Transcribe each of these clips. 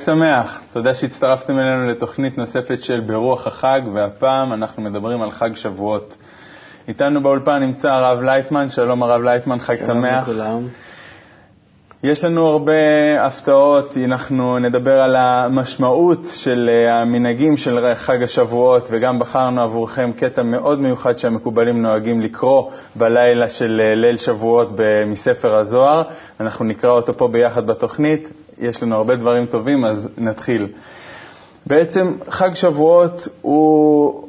חג שמח, תודה שהצטרפתם אלינו לתוכנית נוספת של ברוח החג, והפעם אנחנו מדברים על חג שבועות. איתנו באולפן נמצא הרב לייטמן, שלום הרב לייטמן, חג שלום שמח. לכולם. יש לנו הרבה הפתעות, אנחנו נדבר על המשמעות של אה, המנהגים של חג השבועות, וגם בחרנו עבורכם קטע מאוד מיוחד שהמקובלים נוהגים לקרוא בלילה של אה, ליל שבועות מספר הזוהר. אנחנו נקרא אותו פה ביחד בתוכנית, יש לנו הרבה דברים טובים, אז נתחיל. בעצם חג שבועות הוא...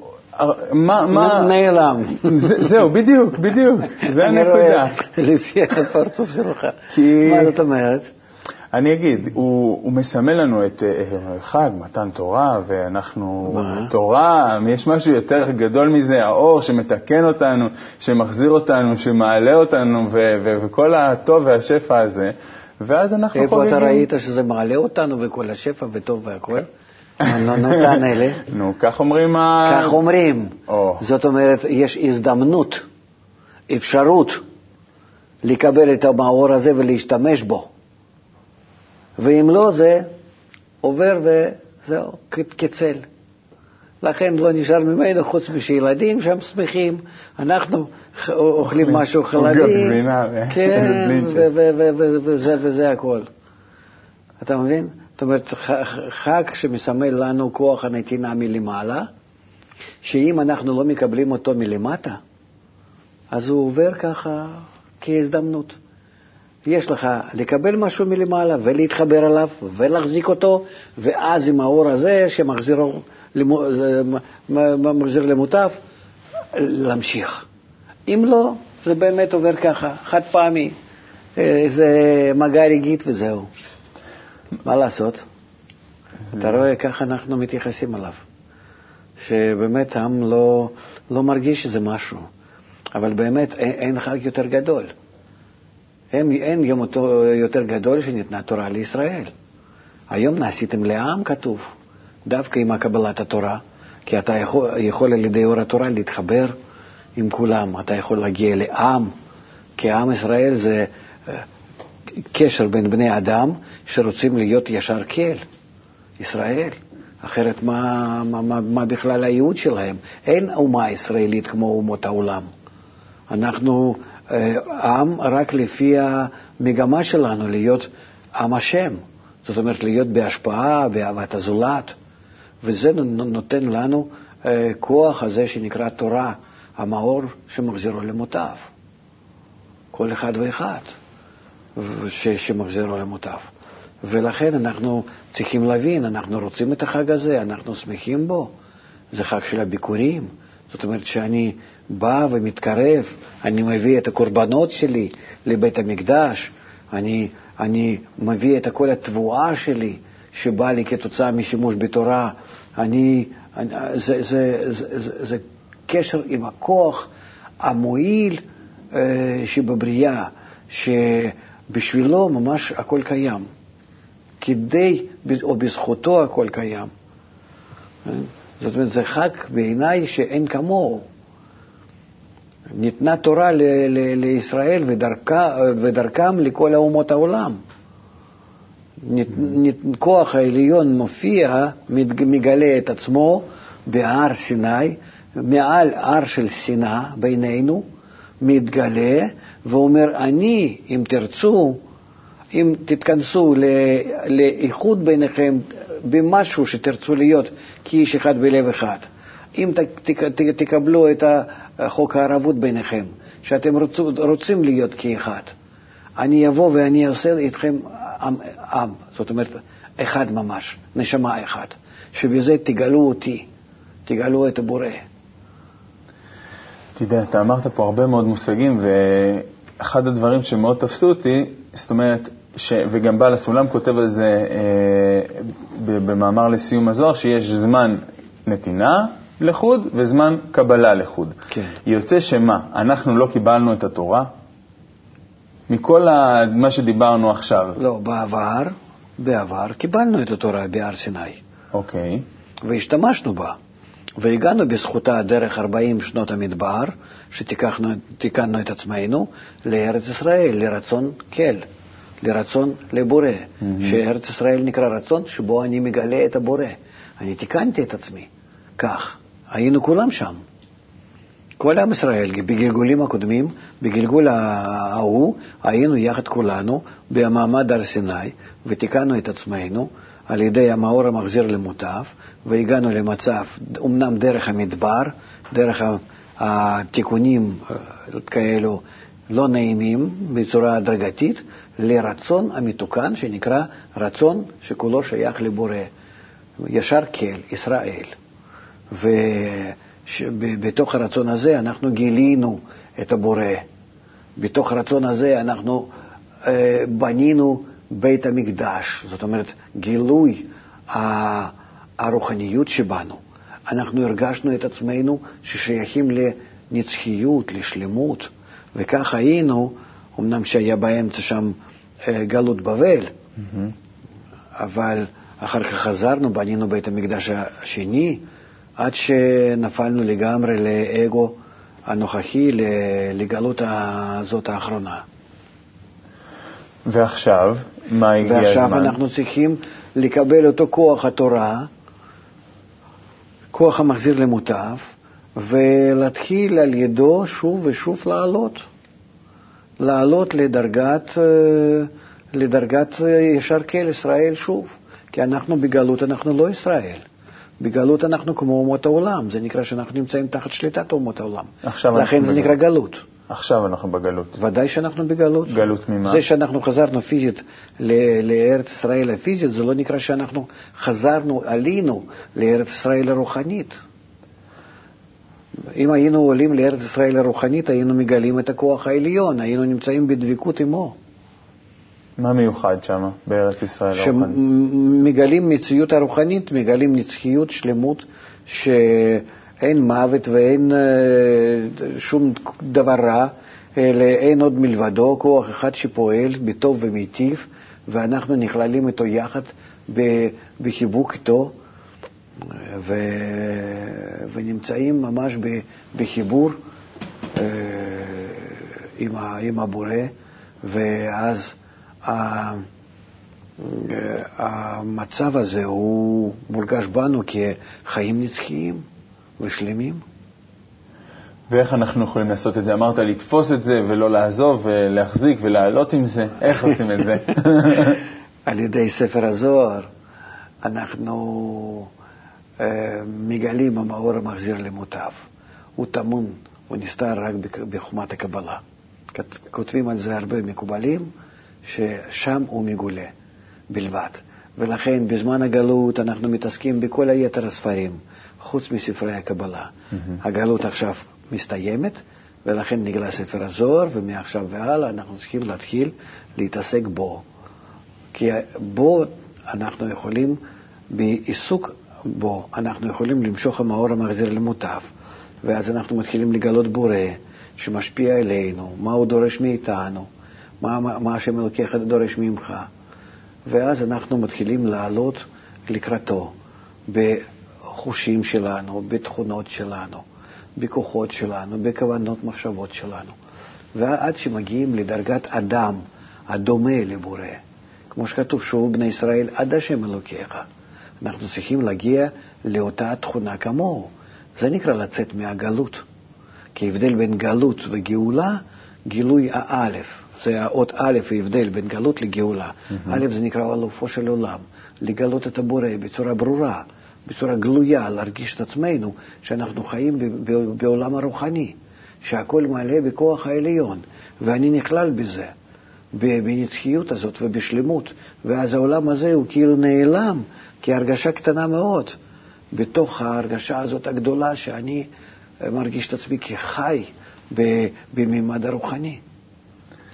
מה, מה... נעלם. זה, זהו, בדיוק, בדיוק, זה אני הנקודה. לפי הפרצוף שלך. כי- מה זאת אומרת? אני אגיד, הוא, הוא מסמל לנו את אה, חג מתן תורה, ואנחנו, מה? תורה, יש משהו יותר גדול מזה, האור שמתקן אותנו, שמחזיר אותנו, שמעלה אותנו, ו, ו, וכל הטוב והשפע הזה, ואז אנחנו איפה חוגגים. אתה ראית שזה מעלה אותנו וכל השפע וטוב והכל? נו, נו, נתן אלה. נו, כך אומרים ה... כך אומרים. או. זאת אומרת, יש הזדמנות, אפשרות, לקבל את המאור הזה ולהשתמש בו. ואם לא, זה עובר וזהו, כצל. לכן לא נשאר ממנו חוץ משילדים שם שמחים, אנחנו אוכלים משהו חלבי, כן, וזה הכל. אתה מבין? זאת אומרת, חג שמסמל לנו כוח הנתינה מלמעלה, שאם אנחנו לא מקבלים אותו מלמטה, אז הוא עובר ככה כהזדמנות. יש לך לקבל משהו מלמעלה ולהתחבר אליו ולהחזיק אותו, ואז עם האור הזה שמחזיר למו- זה מ- מ- מחזיר למוטף, להמשיך. אם לא, זה באמת עובר ככה, חד פעמי, איזה מגע רגעית וזהו. מה לעשות? אתה רואה, ככה אנחנו מתייחסים אליו. שבאמת העם לא, לא מרגיש שזה משהו, אבל באמת אין, אין חג יותר גדול. אין, אין יום אותו יותר גדול שניתנה תורה לישראל. היום נעשיתם לעם, כתוב, דווקא עם קבלת התורה, כי אתה יכול, יכול על ידי אור התורה להתחבר עם כולם, אתה יכול להגיע לעם, כי עם ישראל זה אה, קשר בין בני אדם שרוצים להיות ישר קל, ישראל. אחרת מה, מה, מה, מה בכלל הייעוד שלהם? אין אומה ישראלית כמו אומות העולם. אנחנו אה, עם רק לפי המגמה שלנו להיות עם השם. זאת אומרת, להיות בהשפעה, באהבת הזולת. וזה נו- נותן לנו אה, כוח הזה שנקרא תורה, המאור שמחזירו למוטב. כל אחד ואחד ש- שמחזירו למוטב. ולכן אנחנו צריכים להבין, אנחנו רוצים את החג הזה, אנחנו שמחים בו. זה חג של הביקורים. זאת אומרת שאני בא ומתקרב, אני מביא את הקורבנות שלי לבית המקדש, אני, אני מביא את כל התבואה שלי שבאה לי כתוצאה משימוש בתורה. אני, אני, זה, זה, זה, זה, זה קשר עם הכוח המועיל אה, שבבריאה, שבשבילו ממש הכל קיים. כדי, או בזכותו הכל קיים. זאת אומרת, זה חג בעיניי שאין כמוהו. ניתנה תורה ל- ל- לישראל ודרכה, ודרכם לכל אומות העולם. נת- נת- כוח העליון מופיע, מגלה את עצמו בהר סיני, מעל הר של שנאה בינינו, מתגלה ואומר, אני, אם תרצו, אם תתכנסו לאיחוד ביניכם במשהו שתרצו להיות כאיש אחד בלב אחד, אם תקבלו את חוק הערבות ביניכם, שאתם רוצים להיות כאחד, אני אבוא ואני אעשה איתכם עם, עם, זאת אומרת, אחד ממש, נשמה אחת, שבזה תגלו אותי, תגלו את הבורא. תראה, אתה אמרת פה הרבה מאוד מושגים, ואחד הדברים שמאוד תפסו אותי, זאת אומרת, ש... וגם בעל הסולם כותב על זה אה, במאמר לסיום הזוהר, שיש זמן נתינה לחוד וזמן קבלה לחוד. כן. יוצא שמה, אנחנו לא קיבלנו את התורה? מכל ה... מה שדיברנו עכשיו, לא, בעבר, בעבר קיבלנו את התורה בהר סיני, אוקיי, והשתמשנו בה, והגענו בזכותה דרך 40 שנות המדבר, שתיקנו את עצמנו לארץ ישראל, לרצון כל, לרצון לבורא, mm-hmm. שארץ ישראל נקרא רצון שבו אני מגלה את הבורא. אני תיקנתי את עצמי כך, היינו כולם שם. כל עם ישראל, בגלגולים הקודמים, בגלגול ההוא, היינו יחד כולנו במעמד הר סיני, ותיקנו את עצמנו על ידי המאור המחזיר למוטב, והגענו למצב, אמנם דרך המדבר, דרך התיקונים אה, כאלו לא נעימים בצורה הדרגתית, לרצון המתוקן שנקרא רצון שכולו שייך לבורא, ישר כל, ישראל. ובתוך הרצון הזה אנחנו גילינו את הבורא. בתוך הרצון הזה אנחנו אה, בנינו בית המקדש, זאת אומרת גילוי הרוחניות שבנו. אנחנו הרגשנו את עצמנו ששייכים לנצחיות, לשלמות, וכך היינו, אמנם שהיה באמצע שם אה, גלות בבל, mm-hmm. אבל אחר כך חזרנו, בנינו בית המקדש השני, עד שנפלנו לגמרי לאגו הנוכחי, לגלות הזאת האחרונה. ועכשיו, מה הגיע הזמן? ועכשיו אנחנו צריכים לקבל אותו כוח התורה, כוח המחזיר למוטב, ולהתחיל על ידו שוב ושוב לעלות. לעלות לדרגת, אה, לדרגת אה, ישר כל ישראל שוב. כי אנחנו בגלות, אנחנו לא ישראל. בגלות אנחנו כמו אומות העולם, זה נקרא שאנחנו נמצאים תחת שליטת אומות העולם. לכן זה בגלות. נקרא גלות. עכשיו אנחנו בגלות. ודאי שאנחנו בגלות. גלות ממה? זה שאנחנו חזרנו פיזית לארץ ישראל הפיזית, זה לא נקרא שאנחנו חזרנו, עלינו לארץ ישראל הרוחנית. אם היינו עולים לארץ ישראל הרוחנית, היינו מגלים את הכוח העליון, היינו נמצאים בדבקות עמו. מה מיוחד שם, בארץ ישראל? שמגלים מציאות הרוחנית, מגלים נצחיות, שלמות, שאין מוות ואין אה, שום דבר רע, אלא אין עוד מלבדו, כוח אחד שפועל בטוב ומיטיב, ואנחנו נכללים איתו יחד בחיבוק איתו, ו... ונמצאים ממש בחיבור אה, עם, עם הבורא, ואז המצב הזה הוא מורגש בנו כחיים נצחיים ושלמים. ואיך אנחנו יכולים לעשות את זה? אמרת לתפוס את זה ולא לעזוב ולהחזיק ולעלות עם זה. איך עושים את זה? על ידי ספר הזוהר אנחנו uh, מגלים המאור המחזיר למוטב. הוא טמון, הוא נסתר רק בחומת הקבלה. כותבים על זה הרבה מקובלים. ששם הוא מגולה בלבד. ולכן בזמן הגלות אנחנו מתעסקים בכל היתר הספרים, חוץ מספרי הקבלה. Mm-hmm. הגלות עכשיו מסתיימת, ולכן נגלה ספר הזוהר, ומעכשיו והלאה אנחנו צריכים להתחיל להתעסק בו. כי בו אנחנו יכולים, בעיסוק בו, אנחנו יכולים למשוך המאור המחזיר למוטב, ואז אנחנו מתחילים לגלות בורא שמשפיע עלינו, מה הוא דורש מאיתנו. מה, מה השם אלוקיך דורש ממך. ואז אנחנו מתחילים לעלות לקראתו בחושים שלנו, בתכונות שלנו, בכוחות שלנו, בכוונות מחשבות שלנו. ועד שמגיעים לדרגת אדם הדומה לבורא, כמו שכתוב, שובו בני ישראל עד השם אלוקיך. אנחנו צריכים להגיע לאותה תכונה כמוהו. זה נקרא לצאת מהגלות. כי ההבדל בין גלות וגאולה, גילוי האלף, זה האות א', ההבדל בין גלות לגאולה. א', זה נקרא אלופו של עולם, לגלות את הבורא בצורה ברורה, בצורה גלויה, להרגיש את עצמנו שאנחנו חיים בעולם הרוחני, שהכל מלא בכוח העליון, ואני נכלל בזה, בנצחיות הזאת ובשלמות, ואז העולם הזה הוא כאילו נעלם כהרגשה קטנה מאוד, בתוך ההרגשה הזאת הגדולה שאני מרגיש את עצמי כחי בממד הרוחני.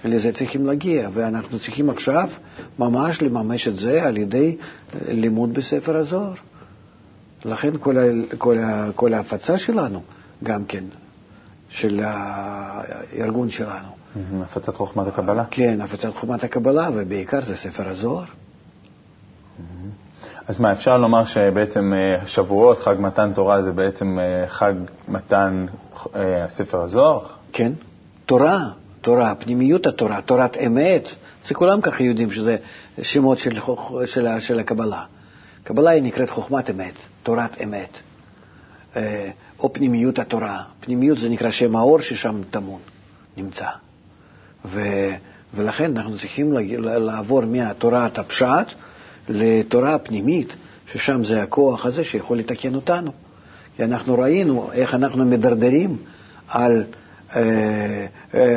לזה צריכים להגיע, ואנחנו צריכים עכשיו ממש לממש את זה על ידי לימוד בספר הזוהר. לכן כל, ה, כל, ה, כל ההפצה שלנו, גם כן, של הארגון שלנו. הפצת חוכמת הקבלה? כן, הפצת חוכמת הקבלה, ובעיקר זה ספר הזוהר. אז מה, אפשר לומר שבעצם אה, שבועות, חג מתן תורה, זה בעצם אה, חג מתן אה, ספר הזוהר? כן, תורה. תורה, פנימיות התורה, תורת אמת, זה כולם ככה יודעים שזה שמות של, של, של הקבלה. קבלה היא נקראת חוכמת אמת, תורת אמת, אה, או פנימיות התורה. פנימיות זה נקרא שם האור ששם טמון, נמצא. ו, ולכן אנחנו צריכים לעבור מהתורת הפשט לתורה הפנימית, ששם זה הכוח הזה שיכול לתקן אותנו. כי אנחנו ראינו איך אנחנו מדרדרים על,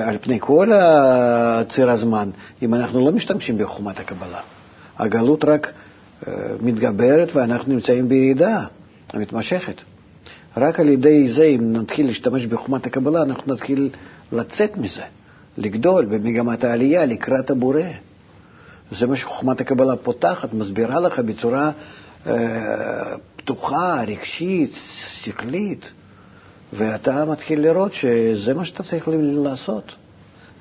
על פני כל ציר הזמן, אם אנחנו לא משתמשים בחומת הקבלה. הגלות רק אה, מתגברת ואנחנו נמצאים בירידה המתמשכת. רק על ידי זה, אם נתחיל להשתמש בחומת הקבלה, אנחנו נתחיל לצאת מזה, לגדול במגמת העלייה לקראת הבורא. זה מה שחוכמת הקבלה פותחת, מסבירה לך בצורה אה, פתוחה, רגשית, שכלית, ואתה מתחיל לראות שזה מה שאתה צריך לעשות.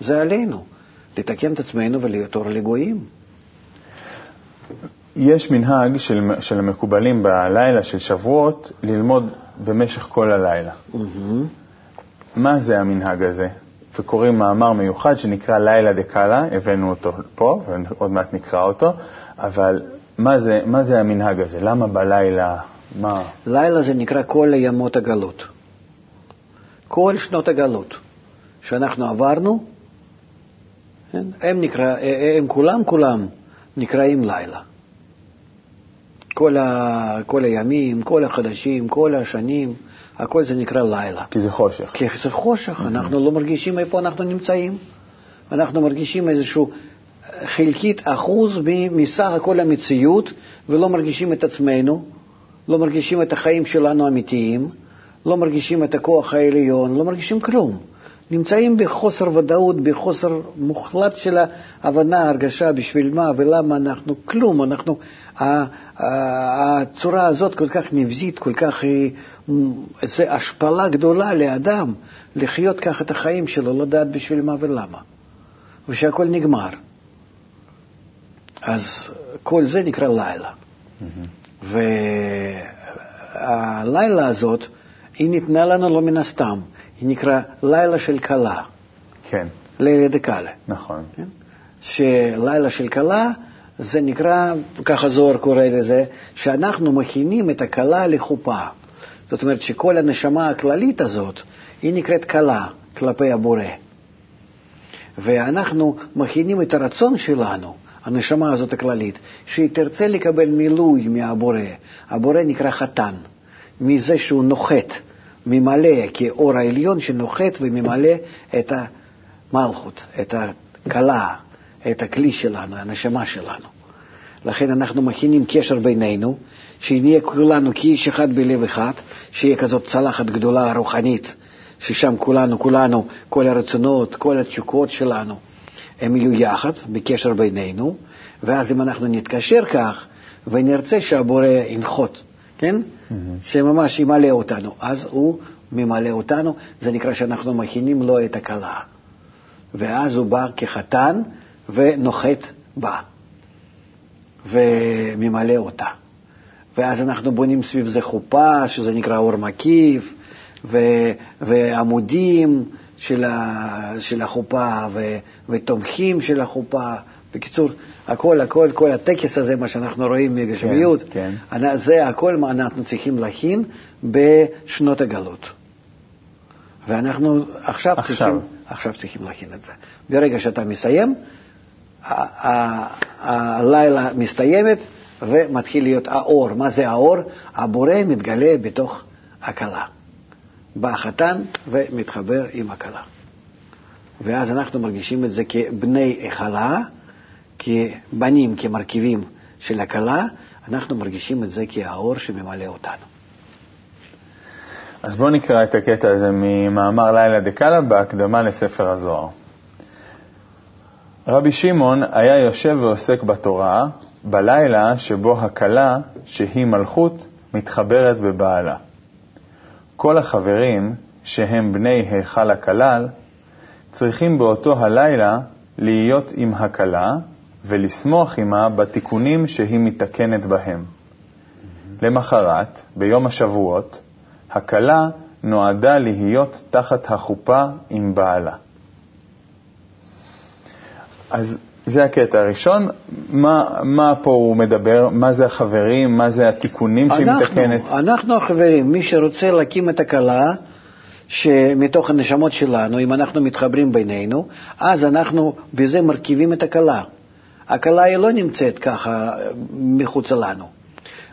זה עלינו, לתקן את עצמנו ולהיות אור לגויים. יש מנהג של, של המקובלים בלילה של שבועות ללמוד במשך כל הלילה. Mm-hmm. מה זה המנהג הזה? וקוראים מאמר מיוחד שנקרא לילה דקאלה, הבאנו אותו פה, ועוד מעט נקרא אותו, אבל מה זה, מה זה המנהג הזה? למה בלילה? מה? לילה זה נקרא כל ימות הגלות. כל שנות הגלות שאנחנו עברנו, כן? הם, נקרא, הם כולם כולם נקראים לילה. כל, ה, כל הימים, כל החדשים, כל השנים, הכל זה נקרא לילה. כי זה חושך. כי זה חושך, mm-hmm. אנחנו לא מרגישים איפה אנחנו נמצאים. אנחנו מרגישים איזשהו חלקית אחוז מסך הכל המציאות, ולא מרגישים את עצמנו, לא מרגישים את החיים שלנו האמיתיים, לא מרגישים את הכוח העליון, לא מרגישים כלום. נמצאים בחוסר ודאות, בחוסר מוחלט של ההבנה, הרגשה, בשביל מה ולמה אנחנו כלום. אנחנו, הצורה הזאת כל כך נבזית, כל כך, זו השפלה גדולה לאדם לחיות ככה את החיים שלו, לדעת בשביל מה ולמה. ושהכול נגמר. אז כל זה נקרא לילה. Mm-hmm. והלילה הזאת, היא ניתנה לנו לא מן הסתם, היא נקרא לילה של כלה. כן. לילה דקאלה. נכון. כן? שלילה של כלה, זה נקרא, ככה זוהר קורא לזה, שאנחנו מכינים את הכלה לחופה. זאת אומרת שכל הנשמה הכללית הזאת, היא נקראת כלה כלפי הבורא. ואנחנו מכינים את הרצון שלנו הנשמה הזאת הכללית, שהיא תרצה לקבל מילוי מהבורא. הבורא נקרא חתן, מזה שהוא נוחת, ממלא כאור העליון שנוחת וממלא את המלכות, את הכלה, את הכלי שלנו, הנשמה שלנו. לכן אנחנו מכינים קשר בינינו, שנהיה כולנו כאיש אחד בלב אחד, שיהיה כזאת צלחת גדולה רוחנית, ששם כולנו, כולנו, כל הרצונות, כל התשוקות שלנו, הם יהיו יחד, בקשר בינינו, ואז אם אנחנו נתקשר כך ונרצה שהבורא ינחות, כן? Mm-hmm. שממש ימלא אותנו, אז הוא ממלא אותנו, זה נקרא שאנחנו מכינים לו את הכלה. ואז הוא בא כחתן ונוחת בה, וממלא אותה. ואז אנחנו בונים סביב זה חופה, שזה נקרא אור מקיף, ו- ועמודים של, ה- של החופה, ו- ותומכים של החופה. בקיצור, הכל, הכל, כל הטקס הזה, מה שאנחנו רואים מגשמיות, כן, כן. זה הכל מה אנחנו צריכים להכין בשנות הגלות. ואנחנו עכשיו, עכשיו. צריכים, עכשיו צריכים להכין את זה. ברגע שאתה מסיים, הלילה מסתיימת ומתחיל להיות האור. מה זה האור? הבורא מתגלה בתוך הכלה. בא החתן ומתחבר עם הכלה. ואז אנחנו מרגישים את זה כבני היכלה, כבנים, כמרכיבים של הכלה, אנחנו מרגישים את זה כהאור שממלא אותנו. אז בואו נקרא את הקטע הזה ממאמר לילה דקאלה בהקדמה לספר הזוהר. רבי שמעון היה יושב ועוסק בתורה בלילה שבו הכלה, שהיא מלכות, מתחברת בבעלה. כל החברים, שהם בני היכל הכלל, צריכים באותו הלילה להיות עם הכלה ולשמוח עמה בתיקונים שהיא מתקנת בהם. למחרת, ביום השבועות, הכלה נועדה להיות תחת החופה עם בעלה. אז זה הקטע הראשון. מה, מה פה הוא מדבר? מה זה החברים? מה זה התיקונים שהיא מתקנת? אנחנו החברים, מי שרוצה להקים את הכלה, שמתוך הנשמות שלנו, אם אנחנו מתחברים בינינו, אז אנחנו בזה מרכיבים את הכלה. הכלה היא לא נמצאת ככה מחוצה לנו.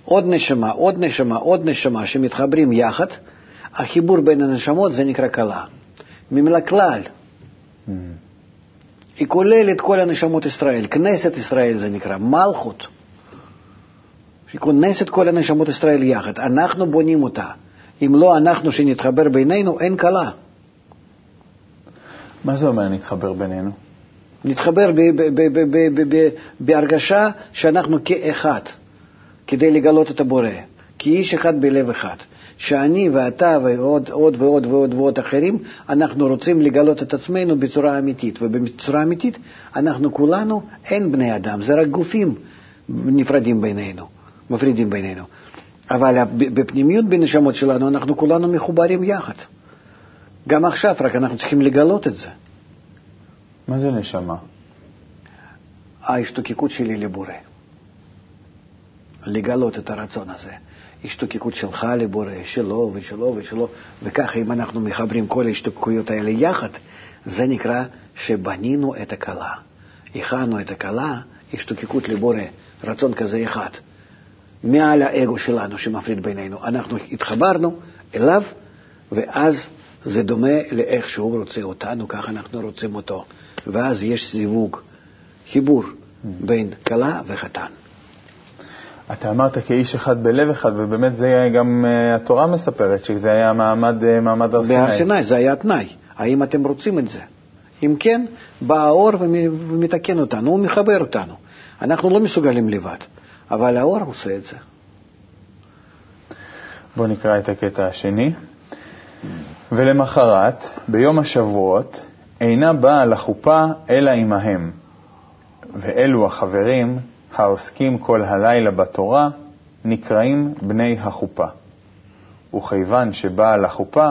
עוד נשמה, עוד נשמה, עוד נשמה שמתחברים יחד, החיבור בין הנשמות זה נקרא כלה. ממילא כלל. Mm. היא כוללת כל הנשמות ישראל, כנסת ישראל זה נקרא, מלכות. היא כונסת כל הנשמות ישראל יחד, אנחנו בונים אותה. אם לא אנחנו שנתחבר בינינו, אין כלה. מה זה אומר נתחבר בינינו? נתחבר בהרגשה שאנחנו כאחד, כדי לגלות את הבורא, כאיש אחד בלב אחד. שאני ואתה ועוד עוד ועוד ועוד ועוד אחרים, אנחנו רוצים לגלות את עצמנו בצורה אמיתית, ובצורה אמיתית אנחנו כולנו אין בני אדם, זה רק גופים נפרדים בינינו, מפרידים בינינו. אבל בפנימיות בנשמות שלנו אנחנו כולנו מחוברים יחד. גם עכשיו, רק אנחנו צריכים לגלות את זה. מה זה נשמה? ההשתוקקות שלי לבורא. לגלות את הרצון הזה. השתוקקות שלך לבורא, שלו ושלו ושלו, וככה אם אנחנו מחברים כל ההשתוקקויות האלה יחד, זה נקרא שבנינו את הכלה. הכנו את הכלה, השתוקקות לבורא, רצון כזה אחד. מעל האגו שלנו שמפריד בינינו. אנחנו התחברנו אליו, ואז זה דומה לאיך שהוא רוצה אותנו, ככה אנחנו רוצים אותו. ואז יש זיווג, חיבור בין כלה וחתן. אתה אמרת כאיש אחד בלב אחד, ובאמת זה גם uh, התורה מספרת, שזה היה מעמד, uh, מעמד הר סיני. בהר סיני זה היה התנאי. האם אתם רוצים את זה? אם כן, בא האור ומתקן אותנו, הוא מחבר אותנו. אנחנו לא מסוגלים לבד, אבל האור עושה את זה. בואו נקרא את הקטע השני. ולמחרת, ביום השבועות, אינה באה לחופה אלא עמהם. ואלו החברים העוסקים כל הלילה בתורה נקראים בני החופה. וכיוון שבאה לחופה,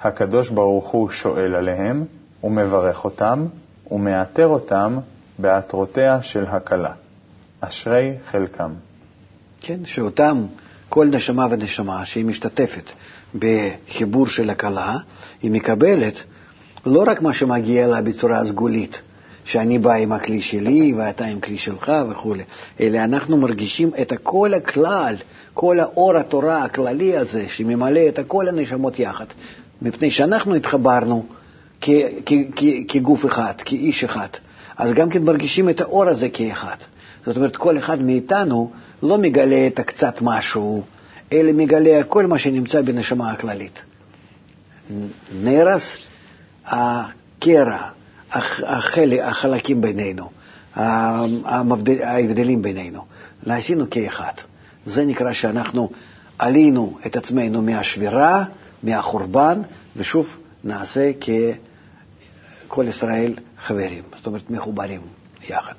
הקדוש ברוך הוא שואל עליהם, ומברך אותם, ומאתר אותם בעטרותיה של הכלה. אשרי חלקם. כן, שאותם, כל נשמה ונשמה שהיא משתתפת בחיבור של הכלה, היא מקבלת לא רק מה שמגיע לה בצורה סגולית, שאני בא עם הכלי שלי ואתה עם כלי שלך וכו', אלא אנחנו מרגישים את כל הכלל, כל האור התורה הכללי הזה שממלא את כל הנשמות יחד, מפני שאנחנו התחברנו כגוף אחד, כאיש אחד, אז גם כן מרגישים את האור הזה כאחד. זאת אומרת, כל אחד מאיתנו לא מגלה את הקצת משהו, אלא מגלה כל מה שנמצא בנשמה הכללית. נהרס הקרע, החלק, החלקים בינינו, ההבדלים בינינו. נעשינו כאחד. זה נקרא שאנחנו עלינו את עצמנו מהשבירה, מהחורבן, ושוב נעשה ככל ישראל חברים, זאת אומרת מחוברים יחד.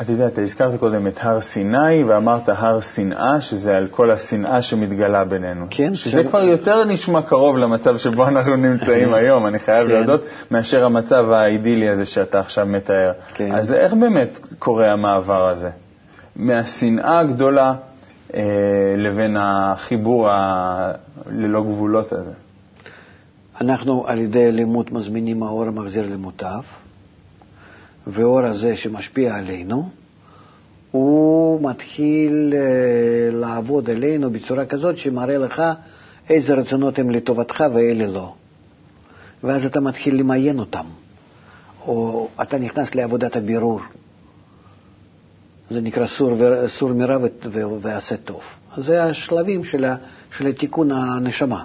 אתה יודע, אתה הזכרת קודם את הר סיני, ואמרת הר שנאה, שזה על כל השנאה שמתגלה בינינו. כן. שזה ש... כבר יותר נשמע קרוב למצב שבו אנחנו נמצאים היום, אני חייב כן. להודות, מאשר המצב האידילי הזה שאתה עכשיו מתאר. כן. אז איך באמת קורה המעבר הזה? מהשנאה הגדולה אה, לבין החיבור ה... ללא גבולות הזה. אנחנו על ידי לימוד מזמינים האור המחזיר למוטב, והאור הזה שמשפיע עלינו, הוא מתחיל uh, לעבוד עלינו בצורה כזאת שמראה לך איזה רצונות הם לטובתך ואלה לא. ואז אתה מתחיל למיין אותם, או אתה נכנס לעבודת הבירור. זה נקרא סור, ו... סור מרע ו... ו... ועשה טוב. זה השלבים של, ה... של תיקון הנשמה.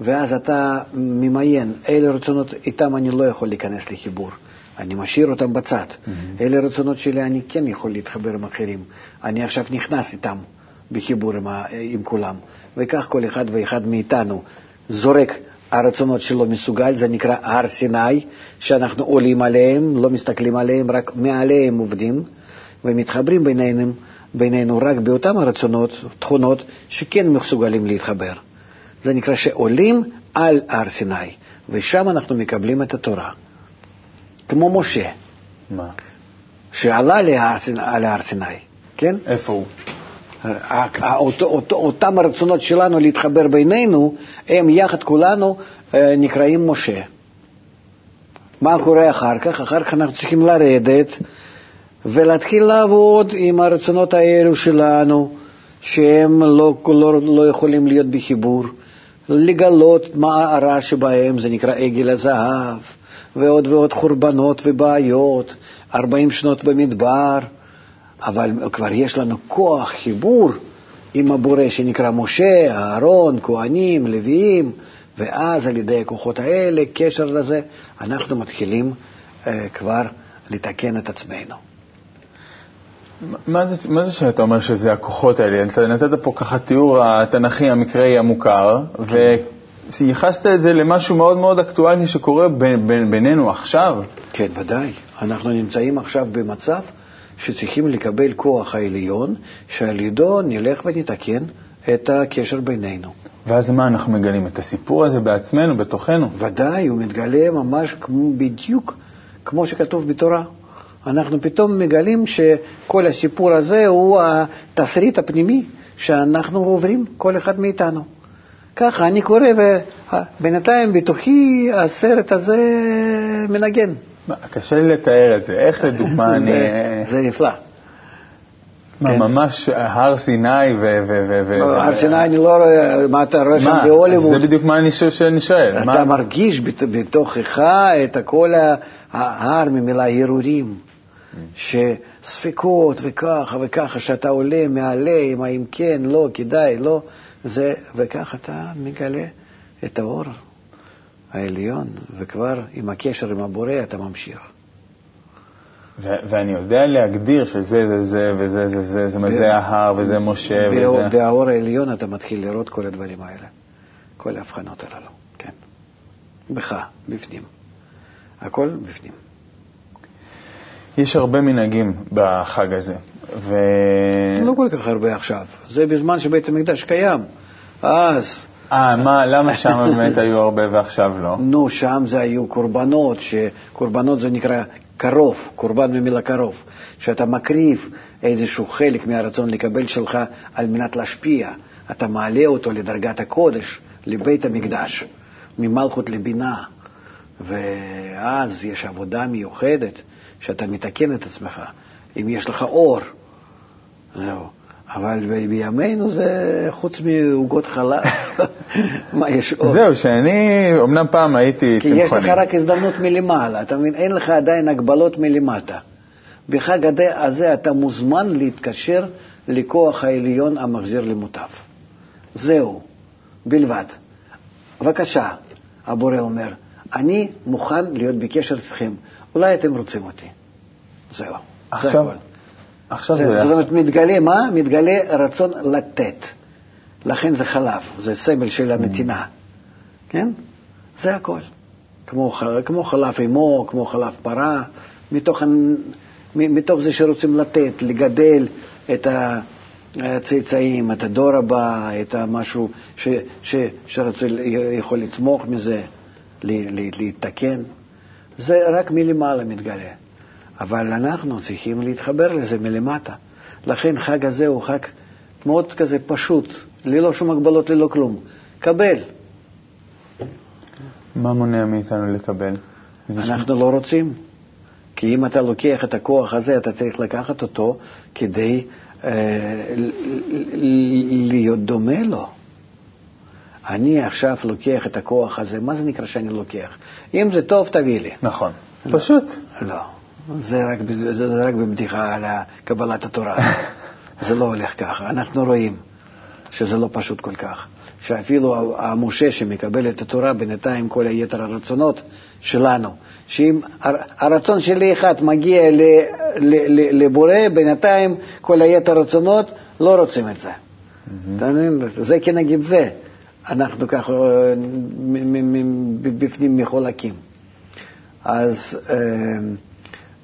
ואז אתה ממיין, אלה רצונות, איתם אני לא יכול להיכנס לחיבור. אני משאיר אותם בצד. Mm-hmm. אלה רצונות שלי, אני כן יכול להתחבר עם אחרים. אני עכשיו נכנס איתם בחיבור עם, ה, עם כולם. וכך כל אחד ואחד מאיתנו זורק הרצונות שלו מסוגל, זה נקרא הר סיני, שאנחנו עולים עליהם, לא מסתכלים עליהם, רק מעליהם עובדים, ומתחברים בינינו, בינינו רק באותם הרצונות, תכונות, שכן מסוגלים להתחבר. זה נקרא שעולים על הר סיני, ושם אנחנו מקבלים את התורה. כמו משה. מה? שעלה להר סיני, כן? איפה הוא? ה- אותו, אותו, אותם הרצונות שלנו להתחבר בינינו, הם יחד כולנו אה, נקראים משה. מה קורה אחר כך? אחר כך אנחנו צריכים לרדת ולהתחיל לעבוד עם הרצונות האלו שלנו, שהם לא, לא, לא יכולים להיות בחיבור, לגלות מה הרע שבהם, זה נקרא עגל הזהב, ועוד ועוד חורבנות ובעיות, 40 שנות במדבר, אבל כבר יש לנו כוח חיבור עם הבורא שנקרא משה, אהרון, כהנים, לוויים, ואז על ידי הכוחות האלה, קשר לזה, אנחנו מתחילים אה, כבר לתקן את עצמנו. מה זה, מה זה שאתה אומר שזה הכוחות האלה? אתה נתת פה ככה תיאור התנ"כי המקראי המוכר, וייחסת את זה למשהו מאוד מאוד אקטואלי שקורה בין, בין, בינינו עכשיו. כן, ודאי. אנחנו נמצאים עכשיו במצב שצריכים לקבל כוח העליון, שעל ידו נלך ונתקן את הקשר בינינו. ואז מה אנחנו מגלים? את הסיפור הזה בעצמנו, בתוכנו. ודאי, הוא מתגלה ממש כמו, בדיוק כמו שכתוב בתורה. אנחנו פתאום מגלים שכל הסיפור הזה הוא התסריט הפנימי שאנחנו עוברים, כל אחד מאיתנו. ככה אני קורא, ובינתיים בתוכי הסרט הזה מנגן. קשה לי לתאר את זה. איך לדוגמה אני... זה, נפלא. מה, כן. ממש הר סיני ו... לא, הר סיני אני לא רואה, מה אתה רואה שם בהוליווד? זה בדיוק מה שאני שואל. אתה מרגיש בת- בתוכך את כל ההר ממילה הרהורים, שספקות וככה וככה, שאתה עולה, מעלה, אם כן, לא, כדאי, לא, זה, וככה אתה מגלה את האור העליון, וכבר עם הקשר עם הבורא אתה ממשיך. ו- ואני יודע להגדיר שזה זה זה וזה זה זה, זאת אומרת, זה ההר וזה משה וזה... באור העליון אתה מתחיל לראות כל הדברים האלה, כל ההבחנות הללו, כן. בך, בפנים. הכל בפנים. יש הרבה מנהגים בחג הזה, ו... לא כל כך הרבה עכשיו. זה בזמן שבית המקדש קיים. אז, אה, מה, למה שם באמת היו הרבה ועכשיו לא? נו, שם זה היו קורבנות, שקורבנות זה נקרא קרוב, קורבן ממילה קרוב, שאתה מקריב איזשהו חלק מהרצון לקבל שלך על מנת להשפיע. אתה מעלה אותו לדרגת הקודש, לבית המקדש, ממלכות לבינה. ואז יש עבודה מיוחדת, שאתה מתקן את עצמך. אם יש לך אור, זהו. אבל בימינו זה חוץ מעוגות חלב, מה יש עוד? זהו, שאני, אמנם פעם הייתי כי יש לך צמחוני. רק הזדמנות מלמעלה, אתה מבין? אין לך עדיין הגבלות מלמטה. בחג הזה אתה מוזמן להתקשר לכוח העליון המחזיר למוטב. זהו, בלבד. בבקשה, הבורא אומר, אני מוכן להיות בקשר איתכם, אולי אתם רוצים אותי. זהו, זה עכשיו? עכשיו זה-. זאת אומרת, מתגלה מה? מתגלה רצון לתת. לכן זה חלב, זה סמל של הנתינה. כן? זה הכל. כמו, כמו חלב אמו, כמו חלב פרה, מתוך, מתוך זה שרוצים לתת, לגדל את הצאצאים, את הדור הבא, את המשהו ש, ש, שרצו, יכול לצמוח מזה, להתקן. זה רק מלמעלה מתגלה. אבל אנחנו צריכים להתחבר לזה מלמטה. לכן חג הזה הוא חג מאוד כזה פשוט, ללא שום הגבלות, ללא כלום. קבל. מה מונע מאיתנו לקבל? אנחנו לא רוצים. כי אם אתה לוקח את הכוח הזה, אתה צריך לקחת אותו כדי אה, להיות דומה לו. אני עכשיו לוקח את הכוח הזה, מה זה נקרא שאני לוקח? אם זה טוב, תביא לי. נכון. פשוט. לא, זה רק, זה זה רק בבדיחה על קבלת התורה. זה לא הולך ככה. אנחנו רואים שזה לא פשוט כל כך. שאפילו המשה שמקבל את התורה, בינתיים כל היתר הרצונות שלנו, שאם הר- הרצון שלי אחד מגיע לבורא, בינתיים כל היתר הרצונות לא רוצים את זה. אתה מבין? זה כנגד זה. אנחנו ככה אה, בפנים מחולקים. אז אה,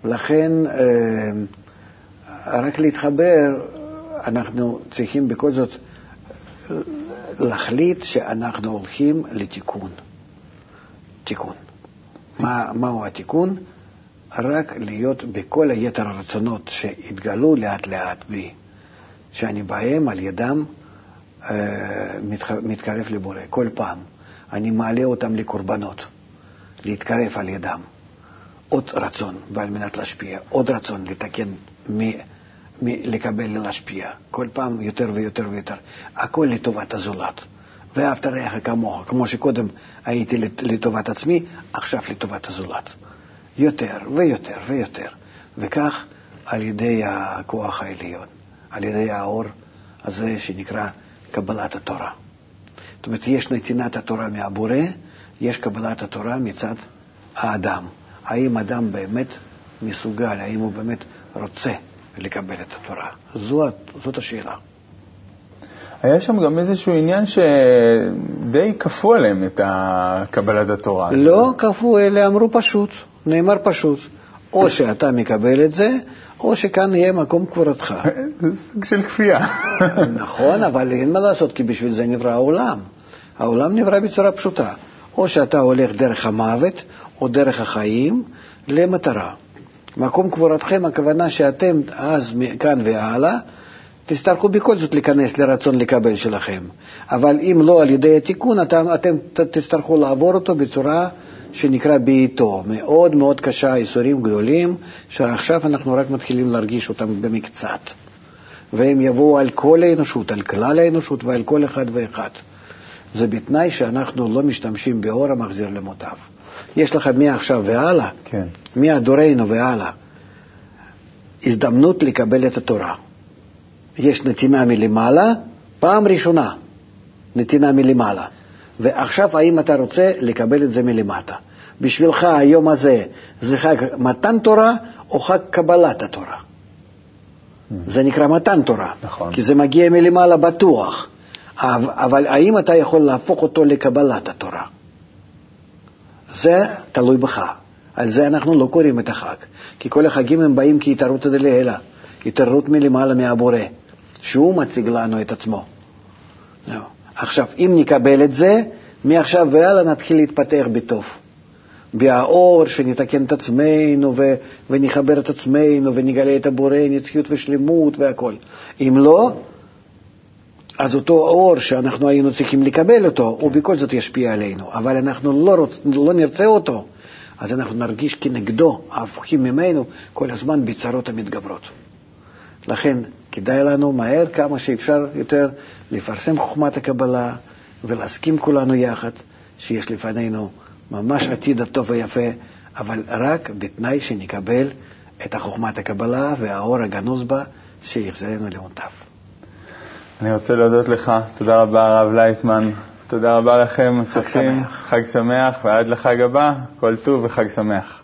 לכן אה, רק להתחבר, אנחנו צריכים בכל זאת להחליט שאנחנו הולכים לתיקון. תיקון. מה, מהו התיקון? רק להיות בכל היתר הרצונות שהתגלו לאט לאט בי, שאני בהם על ידם אה, מתקרב לבורא, כל פעם. אני מעלה אותם לקורבנות, להתקרב על ידם. עוד רצון, ועל מנת להשפיע, עוד רצון לתקן, מ, מ, לקבל ולהשפיע. כל פעם יותר ויותר ויותר. הכל לטובת הזולת. ואהבת רעך כמוך, כמו שקודם הייתי לטובת עצמי, עכשיו לטובת הזולת. יותר ויותר ויותר. וכך על ידי הכוח העליון, על ידי האור הזה שנקרא קבלת התורה. זאת אומרת, יש נתינת התורה מהבורא, יש קבלת התורה מצד האדם. האם אדם באמת מסוגל, האם הוא באמת רוצה לקבל את התורה? זאת, זאת השאלה. היה שם גם איזשהו עניין שדי כפו עליהם את קבלת התורה. לא כפו, אלא אמרו פשוט, נאמר פשוט. או שאתה מקבל את זה, או שכאן יהיה מקום קבורתך. זה סוג של כפייה. נכון, אבל אין מה לעשות, כי בשביל זה נברא העולם. העולם נברא בצורה פשוטה. או שאתה הולך דרך המוות, או דרך החיים, למטרה. מקום קבורתכם, הכוונה שאתם אז, מכאן והלאה, תצטרכו בכל זאת להיכנס לרצון לקבל שלכם. אבל אם לא על ידי התיקון, אתם, אתם תצטרכו לעבור אותו בצורה שנקרא בעיתו. מאוד מאוד קשה, איסורים גדולים, שעכשיו אנחנו רק מתחילים להרגיש אותם במקצת. והם יבואו על כל האנושות, על כלל האנושות ועל כל אחד ואחד. זה בתנאי שאנחנו לא משתמשים באור המחזיר למוטב. יש לך מעכשיו והלאה, כן. מהדורנו והלאה, הזדמנות לקבל את התורה. יש נתינה מלמעלה, פעם ראשונה, נתינה מלמעלה. ועכשיו, האם אתה רוצה לקבל את זה מלמטה? בשבילך היום הזה זה חג מתן תורה או חג קבלת התורה? זה נקרא מתן תורה, נכון. כי זה מגיע מלמעלה בטוח. אבל האם אתה יכול להפוך אותו לקבלת התורה? זה תלוי בך. על זה אנחנו לא קוראים את החג, כי כל החגים הם באים כהתערות דלעילה, התערות מלמעלה מהבורא, שהוא מציג לנו את עצמו. לא. עכשיו, אם נקבל את זה, מעכשיו והלאה נתחיל להתפתח בטוב. באור, שנתקן את עצמנו ו- ונחבר את עצמנו ונגלה את הבורא, נצחיות ושלמות והכול. אם לא, אז אותו אור שאנחנו היינו צריכים לקבל אותו, הוא בכל זאת ישפיע עלינו, אבל אנחנו לא, רוצ, לא נרצה אותו, אז אנחנו נרגיש כנגדו, ההפוכים ממנו, כל הזמן בצרות המתגברות. לכן כדאי לנו מהר כמה שאפשר יותר לפרסם חוכמת הקבלה ולהסכים כולנו יחד שיש לפנינו ממש עתיד הטוב ויפה, אבל רק בתנאי שנקבל את חוכמת הקבלה והאור הגנוז בה שיחזרנו למוטב. אני רוצה להודות לך, תודה רבה הרב לייטמן, תודה רבה לכם, צופים, חג שמח, ועד לחג הבא, כל טוב וחג שמח.